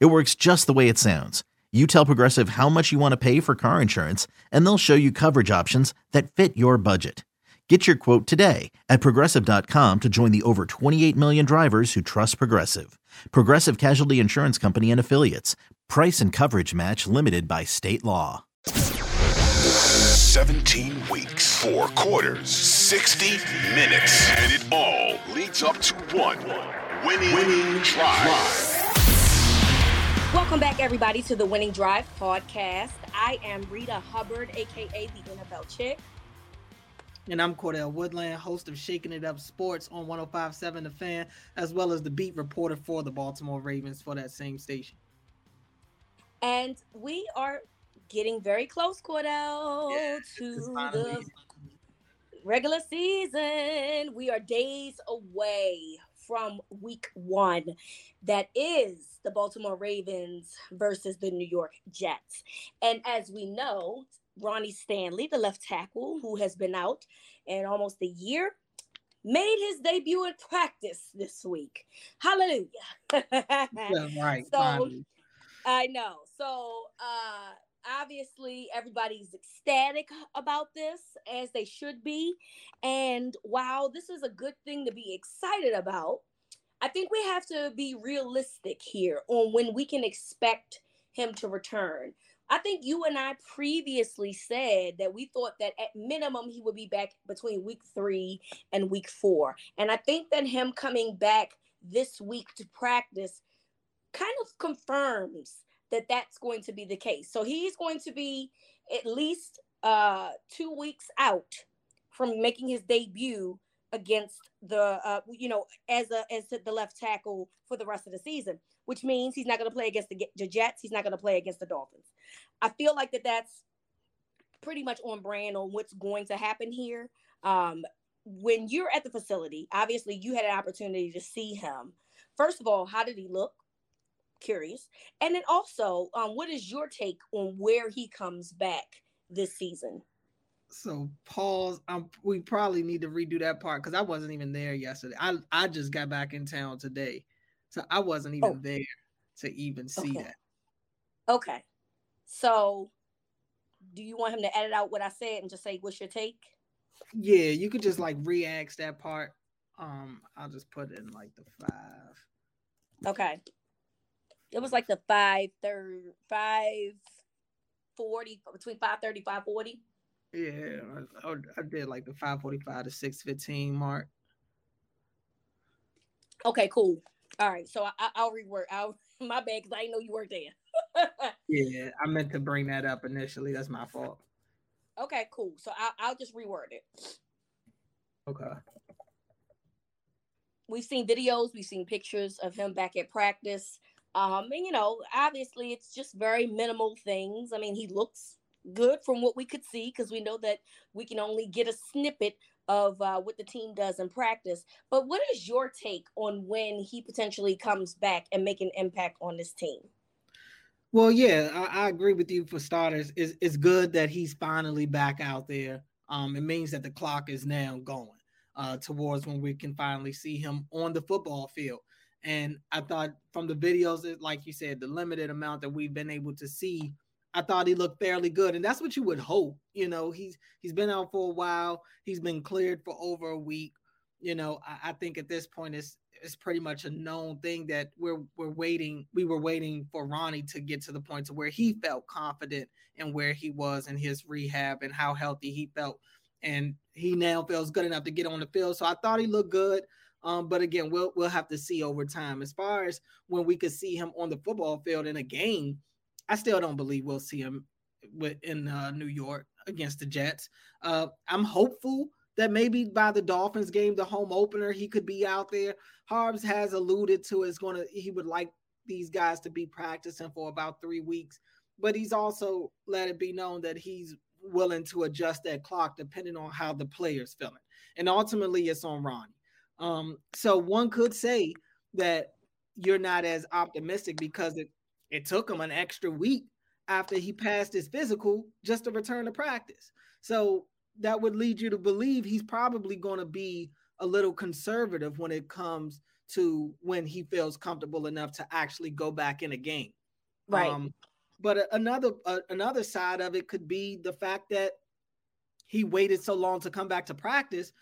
It works just the way it sounds. You tell Progressive how much you want to pay for car insurance, and they'll show you coverage options that fit your budget. Get your quote today at progressive.com to join the over 28 million drivers who trust Progressive. Progressive Casualty Insurance Company and Affiliates. Price and coverage match limited by state law. 17 weeks, four quarters, 60 minutes, and it all leads up to one winning, winning drive. Welcome back, everybody, to the Winning Drive podcast. I am Rita Hubbard, aka the NFL Chick. And I'm Cordell Woodland, host of Shaking It Up Sports on 1057 The Fan, as well as the beat reporter for the Baltimore Ravens for that same station. And we are getting very close, Cordell, yeah, to the regular season. We are days away from week one. That is the Baltimore Ravens versus the New York Jets. And as we know, Ronnie Stanley, the left tackle who has been out in almost a year, made his debut in practice this week. Hallelujah. yeah, right. So finally. I know. So uh obviously everybody's ecstatic about this as they should be. And while this is a good thing to be excited about i think we have to be realistic here on when we can expect him to return. I think you and i previously said that we thought that at minimum he would be back between week three and week four. And i think that him coming back this week to practice kind of confirms that that's going to be the case. So he's going to be at least uh, two weeks out from making his debut against the uh, you know as a as the left tackle for the rest of the season, which means he's not going to play against the, the Jets. He's not going to play against the Dolphins. I feel like that that's pretty much on brand on what's going to happen here. Um, when you're at the facility, obviously you had an opportunity to see him. First of all, how did he look? Curious. And then also, um, what is your take on where he comes back this season? So pause. Um, we probably need to redo that part because I wasn't even there yesterday. I I just got back in town today, so I wasn't even oh. there to even see okay. that. Okay. So, do you want him to edit out what I said and just say what's your take? Yeah, you could just like react that part. Um, I'll just put it in like the five. Okay it was like the five thirty five forty between 530 540 yeah I, I did like the 545 to 615 mark. Okay cool. All right so I, will rework. I'll my bad because i didn't know you worked there yeah i meant to bring that up initially. That's my fault. Okay cool. So I, i'll just reword it. Okay. We've seen videos we've seen pictures of him back at practice um, and you know, obviously, it's just very minimal things. I mean, he looks good from what we could see because we know that we can only get a snippet of uh, what the team does in practice. But what is your take on when he potentially comes back and make an impact on this team? Well, yeah, I, I agree with you. For starters, it's, it's good that he's finally back out there. Um, it means that the clock is now going uh, towards when we can finally see him on the football field. And I thought from the videos, like you said, the limited amount that we've been able to see, I thought he looked fairly good. And that's what you would hope. You know, he's he's been out for a while. He's been cleared for over a week. You know, I, I think at this point it's it's pretty much a known thing that we're we're waiting. We were waiting for Ronnie to get to the point to where he felt confident in where he was in his rehab and how healthy he felt. And he now feels good enough to get on the field. So I thought he looked good. Um, but again, we'll we'll have to see over time. As far as when we could see him on the football field in a game, I still don't believe we'll see him in uh, New York against the Jets. Uh, I'm hopeful that maybe by the Dolphins game, the home opener, he could be out there. Harbs has alluded to is going to he would like these guys to be practicing for about three weeks, but he's also let it be known that he's willing to adjust that clock depending on how the player's feeling. And ultimately, it's on Ronnie. Um, so one could say that you're not as optimistic because it, it took him an extra week after he passed his physical just to return to practice. So that would lead you to believe he's probably going to be a little conservative when it comes to when he feels comfortable enough to actually go back in a game. Right. Um, but another uh, another side of it could be the fact that he waited so long to come back to practice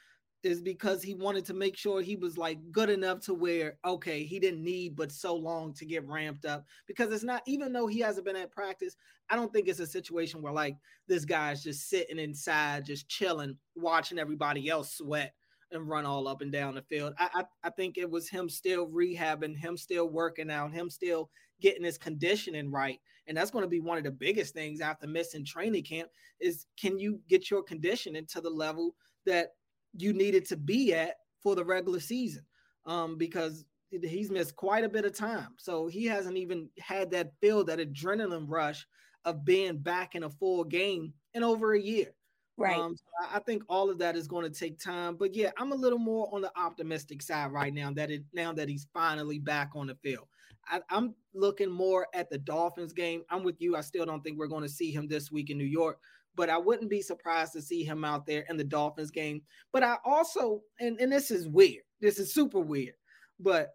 is because he wanted to make sure he was like good enough to where okay he didn't need but so long to get ramped up. Because it's not even though he hasn't been at practice i don't think it's a situation where like this guy's just sitting inside just chilling watching everybody else sweat and run all up and down the field. I i, I think it was him still rehabbing him still working out him still getting his conditioning right. And that's going to be one of the biggest things after missing training camp is can you get your conditioning to the level that you needed to be at for the regular season um, because he's missed quite a bit of time. So he hasn't even had that feel, that adrenaline rush of being back in a full game in over a year. Right. Um, so I think all of that is going to take time. But yeah, I'm a little more on the optimistic side right now that it now that he's finally back on the field. I, I'm looking more at the Dolphins game. I'm with you. I still don't think we're going to see him this week in New York but I wouldn't be surprised to see him out there in the Dolphins game. But I also, and, and this is weird, this is super weird, but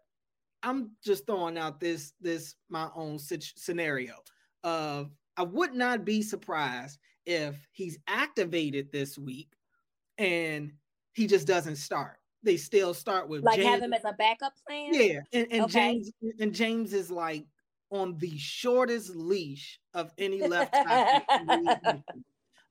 I'm just throwing out this this my own scenario of I would not be surprised if he's activated this week and he just doesn't start. They still start with like James. have him as a backup plan. Yeah, and, and okay. James and James is like on the shortest leash of any left tackle.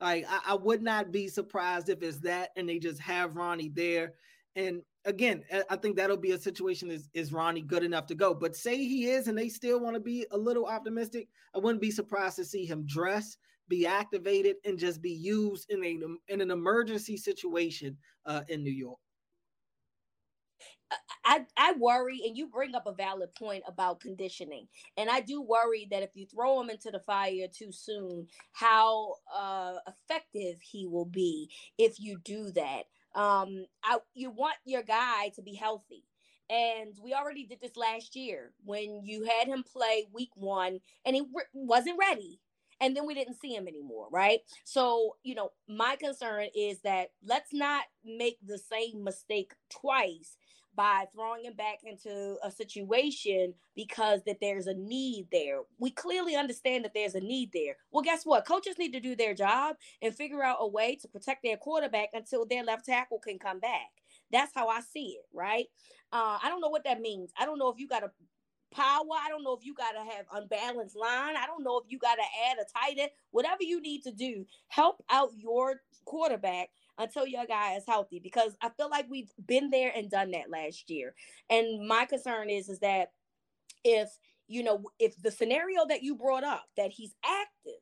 Like I, I, would not be surprised if it's that and they just have Ronnie there. And again, I think that'll be a situation is is Ronnie good enough to go? But say he is and they still want to be a little optimistic, I wouldn't be surprised to see him dress, be activated, and just be used in a in an emergency situation uh, in New York. I, I worry, and you bring up a valid point about conditioning. And I do worry that if you throw him into the fire too soon, how uh, effective he will be if you do that. Um, I, you want your guy to be healthy. And we already did this last year when you had him play week one and he re- wasn't ready. And then we didn't see him anymore, right? So, you know, my concern is that let's not make the same mistake twice by throwing him back into a situation because that there's a need there. We clearly understand that there's a need there. Well, guess what? Coaches need to do their job and figure out a way to protect their quarterback until their left tackle can come back. That's how I see it, right? Uh, I don't know what that means. I don't know if you got a power. I don't know if you got to have unbalanced line. I don't know if you got to add a tight end. Whatever you need to do, help out your quarterback until your guy is healthy because I feel like we've been there and done that last year. And my concern is is that if you know if the scenario that you brought up that he's active,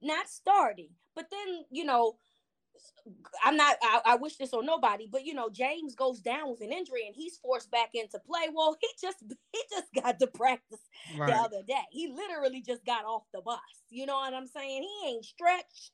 not starting, but then you know I'm not. I, I, wish this on nobody, but you know, James goes down with an injury and he's forced back into play. Well, he just he just got to practice right. the other day. He literally just got off the bus. You know what I'm saying? He ain't stretched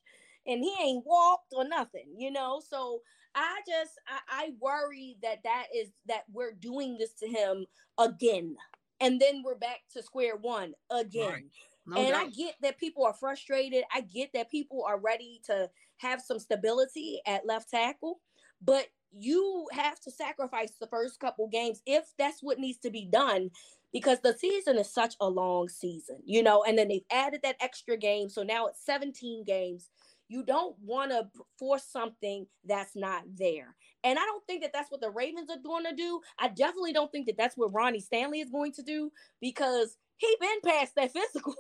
and he ain't walked or nothing, you know. So I just I, I worry that that is that we're doing this to him again, and then we're back to square one again. Right. No and doubt. I get that people are frustrated. I get that people are ready to have some stability at left tackle, but you have to sacrifice the first couple games if that's what needs to be done because the season is such a long season, you know, and then they've added that extra game. So now it's 17 games. You don't want to force something that's not there. And I don't think that that's what the Ravens are going to do. I definitely don't think that that's what Ronnie Stanley is going to do because he been past that physical.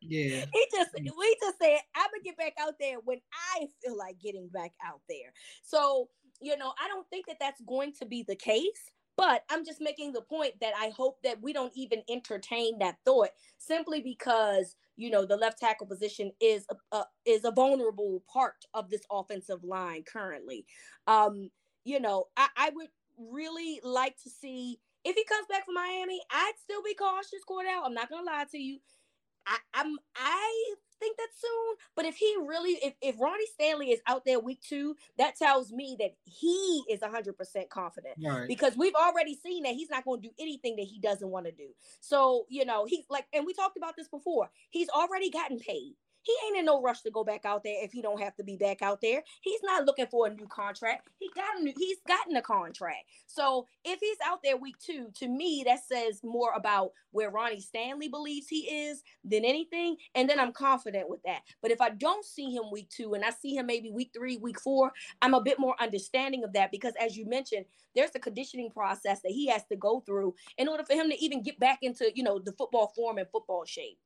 Yeah. he just we just said, I'm gonna get back out there when I feel like getting back out there. So, you know, I don't think that that's going to be the case. But I'm just making the point that I hope that we don't even entertain that thought simply because you know the left tackle position is a, a is a vulnerable part of this offensive line currently. Um, you know, I, I would really like to see if he comes back from Miami, I'd still be cautious, Cordell. I'm not gonna lie to you. I, I'm I think that soon. But if he really, if, if Ronnie Stanley is out there week two, that tells me that he is 100% confident. Right. Because we've already seen that he's not going to do anything that he doesn't want to do. So, you know, he's like, and we talked about this before, he's already gotten paid. He ain't in no rush to go back out there if he don't have to be back out there. He's not looking for a new contract. He got a new, he's gotten a contract. So if he's out there week two, to me, that says more about where Ronnie Stanley believes he is than anything. And then I'm confident with that. But if I don't see him week two and I see him maybe week three, week four, I'm a bit more understanding of that because as you mentioned, there's a conditioning process that he has to go through in order for him to even get back into, you know, the football form and football shape.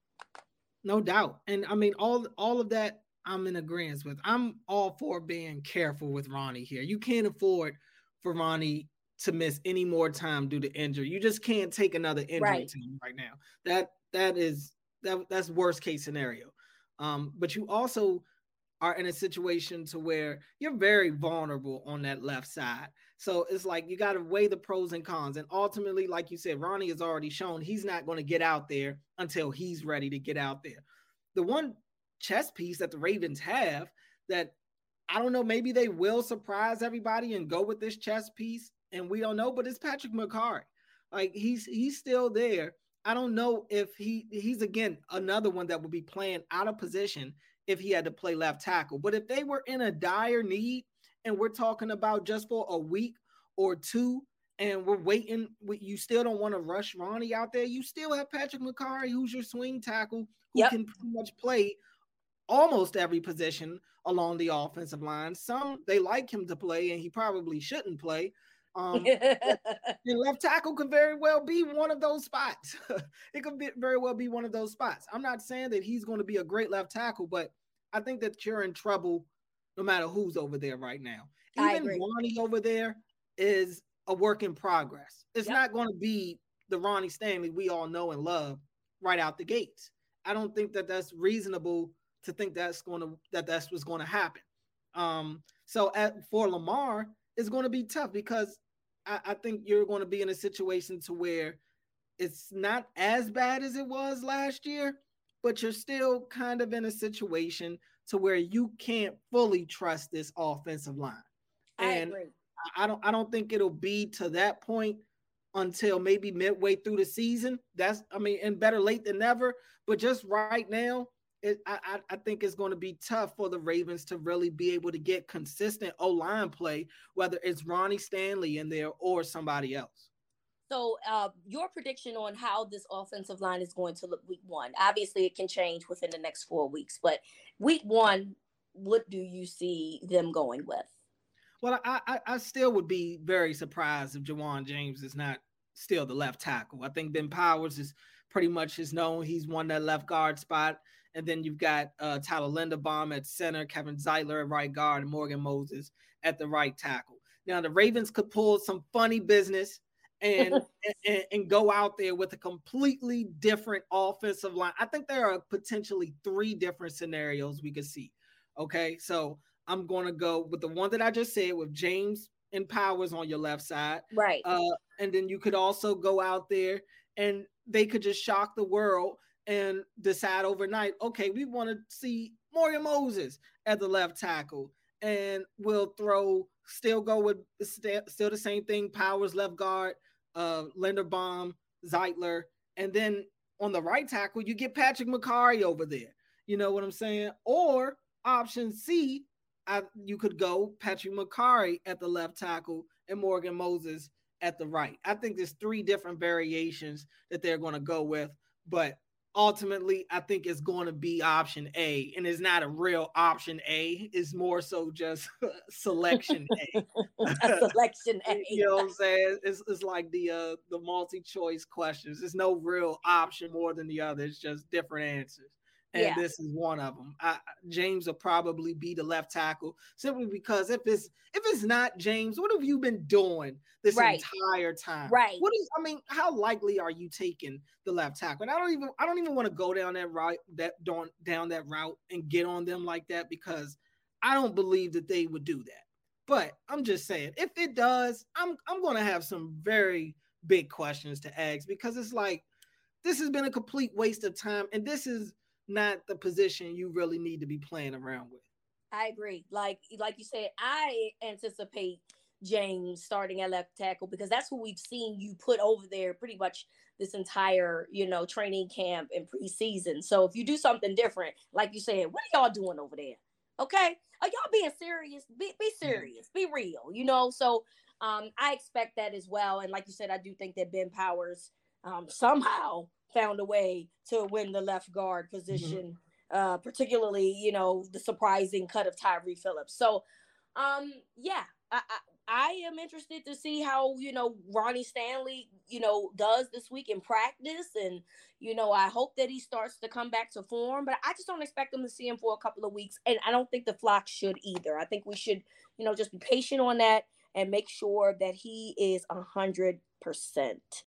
No doubt. And I mean, all all of that I'm in agreement with. I'm all for being careful with Ronnie here. You can't afford for Ronnie to miss any more time due to injury. You just can't take another injury right. right now. That that is that that's worst case scenario. Um, but you also are in a situation to where you're very vulnerable on that left side. So it's like you got to weigh the pros and cons. And ultimately, like you said, Ronnie has already shown he's not going to get out there until he's ready to get out there. The one chess piece that the Ravens have that I don't know, maybe they will surprise everybody and go with this chess piece, and we don't know, but it's Patrick Mekari. Like he's he's still there. I don't know if he he's again another one that will be playing out of position if he had to play left tackle. But if they were in a dire need and we're talking about just for a week or two, and we're waiting, you still don't want to rush Ronnie out there. You still have Patrick Mekari, who's your swing tackle, who yep. can pretty much play almost every position along the offensive line. Some they like him to play, and he probably shouldn't play. Um, and left tackle could very well be one of those spots. it could be, very well be one of those spots. I'm not saying that he's going to be a great left tackle, but I think that you're in trouble no matter who's over there right now. Even Ronnie over there is a work in progress. It's yep. not going to be the Ronnie Stanley we all know and love right out the gates. I don't think that that's reasonable to think that's going to that that's what's going to happen. Um, so at, for Lamar, it's going to be tough because I, I think you're going to be in a situation to where it's not as bad as it was last year, but you're still kind of in a situation to where you can't fully trust this offensive line. I and agree. I don't I don't think it'll be to that point until maybe midway through the season. That's I mean, and better late than never. But just right now, it, I, I think it's going to be tough for the Ravens to really be able to get consistent O line play, whether it's Ronnie Stanley in there or somebody else. So, uh, your prediction on how this offensive line is going to look week one? Obviously, it can change within the next four weeks, but week one, what do you see them going with? Well, I, I, I still would be very surprised if Ja'Wuan James is not still the left tackle. I think Ben Powers is pretty much is known. He's won that left guard spot. And then you've got uh, Tyler Linderbaum at center, Kevin Zeitler at right guard, and Morgan Moses at the right tackle. Now, the Ravens could pull some funny business and, and, and go out there with a completely different offensive line. I think there are potentially three different scenarios we could see. Okay, so I'm going to go with the one that I just said with James and Powers on your left side, right? Uh, and then you could also go out there and they could just shock the world and decide overnight, okay, we want to see Morgan Moses at the left tackle, and we'll throw still go with still the same thing, Powers left guard, uh, Linderbaum, Zeitler, and then on the right tackle, you get Patrick Mekari over there. You know what I'm saying? Or option C, I, you could go Patrick Mekari at the left tackle and Morgan Moses at the right. I think there's three different variations that they're going to go with, but ultimately I think it's going to be option A, and it's not a real option A. It's more so just selection A. selection A. you know what I'm saying? It's, it's like the uh, the multi choice questions. There's no real option more than the other. It's just different answers and yeah. this is one of them. I, James will probably be the left tackle simply because if it's if it's not James, what have you been doing this right. entire time? Right. What is I mean, how likely are you taking the left tackle? And I don't even I don't even want to go down that route that down down that route and get on them like that because I don't believe that they would do that. But I'm just saying, if it does, I'm I'm going to have some very big questions to ask because it's like this has been a complete waste of time, and this is not the position you really need to be playing around with. I agree. Like like you said, I anticipate James starting at left tackle because that's who we've seen you put over there pretty much this entire, you know, training camp and preseason. So if you do something different, like you said, what are y'all doing over there? Okay. Are y'all being serious? Be, be serious. Be real, you know? So um, I expect that as well. And like you said, I do think that Ben Powers um, somehow found a way to win the left guard position, mm-hmm. uh, particularly, you know, the surprising cut of Tyre Phillips. So, um, yeah, I, I, I am interested to see how you know Ronnie Stanley you know does this week in practice, and you know I hope that he starts to come back to form. But I just don't expect him to see him for a couple of weeks, and I don't think the flock should either. I think we should you know just be patient on that and make sure that he is a hundred percent.